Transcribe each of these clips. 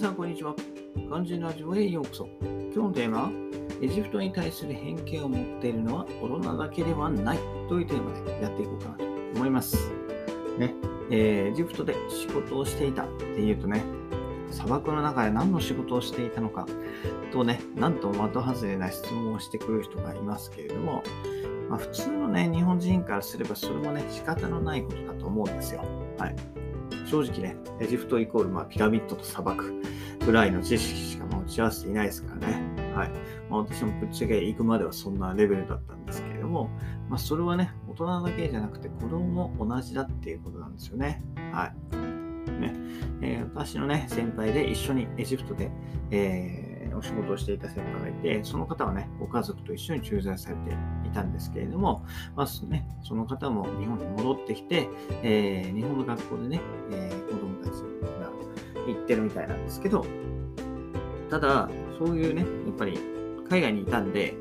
さん、こんにちは。肝心ラジオへようこそ。今日のテーマは、エジプトに対する偏見を持っているのは大人だけではないというテーマでやっていこうかなと思います。ね、えー、エジプトで仕事をしていたっていうとね、砂漠の中で何の仕事をしていたのかとね、なんと的外れな質問をしてくる人がいますけれども、まあ、普通のね、日本人からすればそれもね、仕方のないことだと思うんですよ。はい。正直ね、エジプトイコール、まあ、ピラミッドと砂漠ぐらいの知識しか持ち合わせていないですからね。はい。まあ、私もぶっちゃけ行くまではそんなレベルだったんですけれども、まあ、それはね、大人だけじゃなくて子供も同じだっていうことなんですよね。はい。ねえー、私のね、先輩で一緒にエジプトで、えーお仕事をしていた先輩がいて、その方はね、ご家族と一緒に駐在されていたんですけれども、まあね、その方も日本に戻ってきて、えー、日本の学校でね、えー、子供たちが行ってるみたいなんですけど、ただ、そういうね、やっぱり海外にいたんで、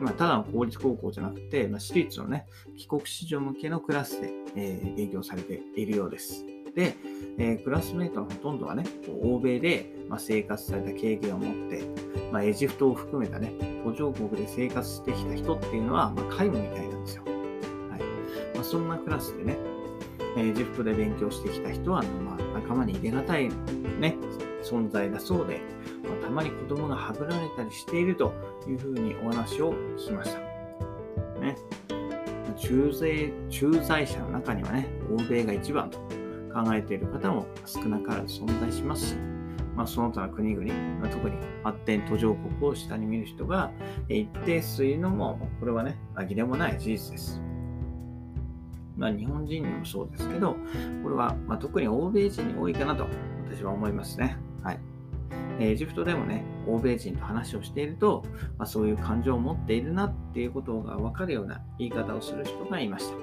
まあ、ただの公立高校じゃなくて、まあ、私立のね、帰国子女向けのクラスで、えー、勉強されているようです。で、えー、クラスメートのほとんどはね、欧米で、まあ、生活された経験を持って、まあ、エジプトを含めたね、途上国で生活してきた人っていうのは、まあ、皆無みたいなんですよ。はいまあ、そんなクラスでね、エジプトで勉強してきた人は、まあ、仲間に入れがたい、ね、存在だそうで、まあ、たまに子供がはぐられたりしているというふうにお話を聞きました。ね、駐在駐在者の中にはね、欧米が一番と考えている方も少なからず存在しますし、まあ、その他の国々、ま、特に発展途上国を下に見る人が一定数いるのも、これはね、紛れもない事実です。まあ、日本人にもそうですけど、これは、ま特に欧米人に多いかなと私は思いますね。はい。エジプトでもね、欧米人と話をしていると、まあ、そういう感情を持っているなっていうことが分かるような言い方をする人がいました。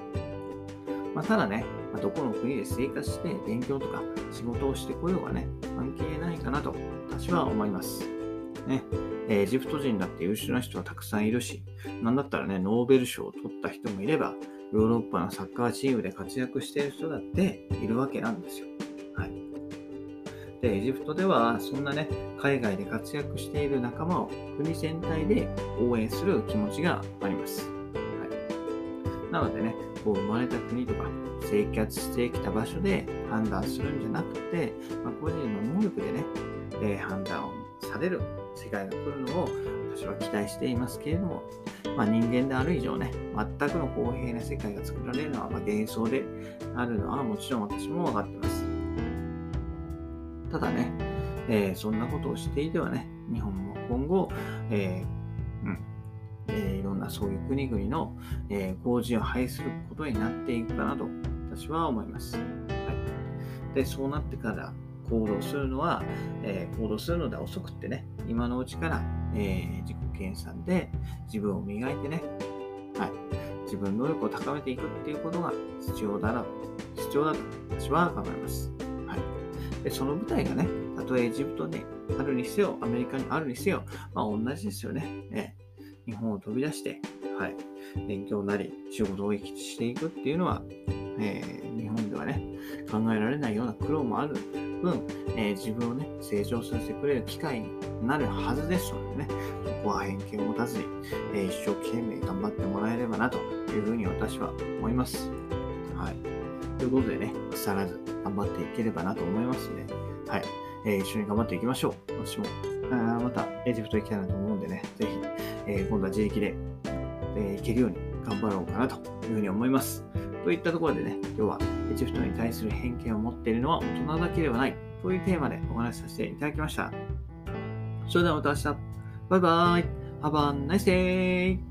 まあ、ただね、まあ、どこの国で生活して勉強とか仕事をしてこようがね、関係ないかなと私は思います。ね、エジプト人だって優秀な人はたくさんいるし、なんだったらね、ノーベル賞を取った人もいれば、ヨーロッパのサッカーチームで活躍している人だっているわけなんですよ。はい。で、エジプトでは、そんなね、海外で活躍している仲間を国全体で応援する気持ちがあります。なのでね、こう生まれた国とか生活してきた場所で判断するんじゃなくて、まあ、個人の能力でね、えー、判断をされる世界が来るのを私は期待していますけれども、まあ、人間である以上ね、全くの公平な世界が作られるのは、ま、幻想であるのはもちろん私も分かってます。ただね、えー、そんなことをしていてはね、日本も今後、えー、うん、え、いろんなそういう国々の、えー、工事を廃することになっていくかなと私は思います。はい、でそうなってから行動するのは、えー、行動するのでは遅くってね、今のうちから、えー、自己研鑽で自分を磨いてね、はい、自分の能力を高めていくっていうことが必要だな、必要だと私は考えます。はい、でその舞台がね、たとえエジプトにあるにせよ、アメリカにあるにせよ、まあ同じですよね。ね日本を飛び出して、はい、勉強なり仕事をしていくっていうのは、えー、日本ではね、考えられないような苦労もある分、えー、自分をね、成長させてくれる機会になるはずですのでね、そこは偏見を持たずに、えー、一生懸命頑張ってもらえればなというふうに私は思います。はい。ということでね、腐らず頑張っていければなと思いますので、はい。えー、一緒に頑張っていきましょう。私も、あまたエジプト行きたいなと思うんでね、ぜひ、えー、今度は自力で、えー、行けるように頑張ろうかなというふうに思います。といったところでね、今日はエジプトに対する偏見を持っているのは大人だけではないというテーマでお話しさせていただきました。それではまた明日。バイバイ。Have a nice day!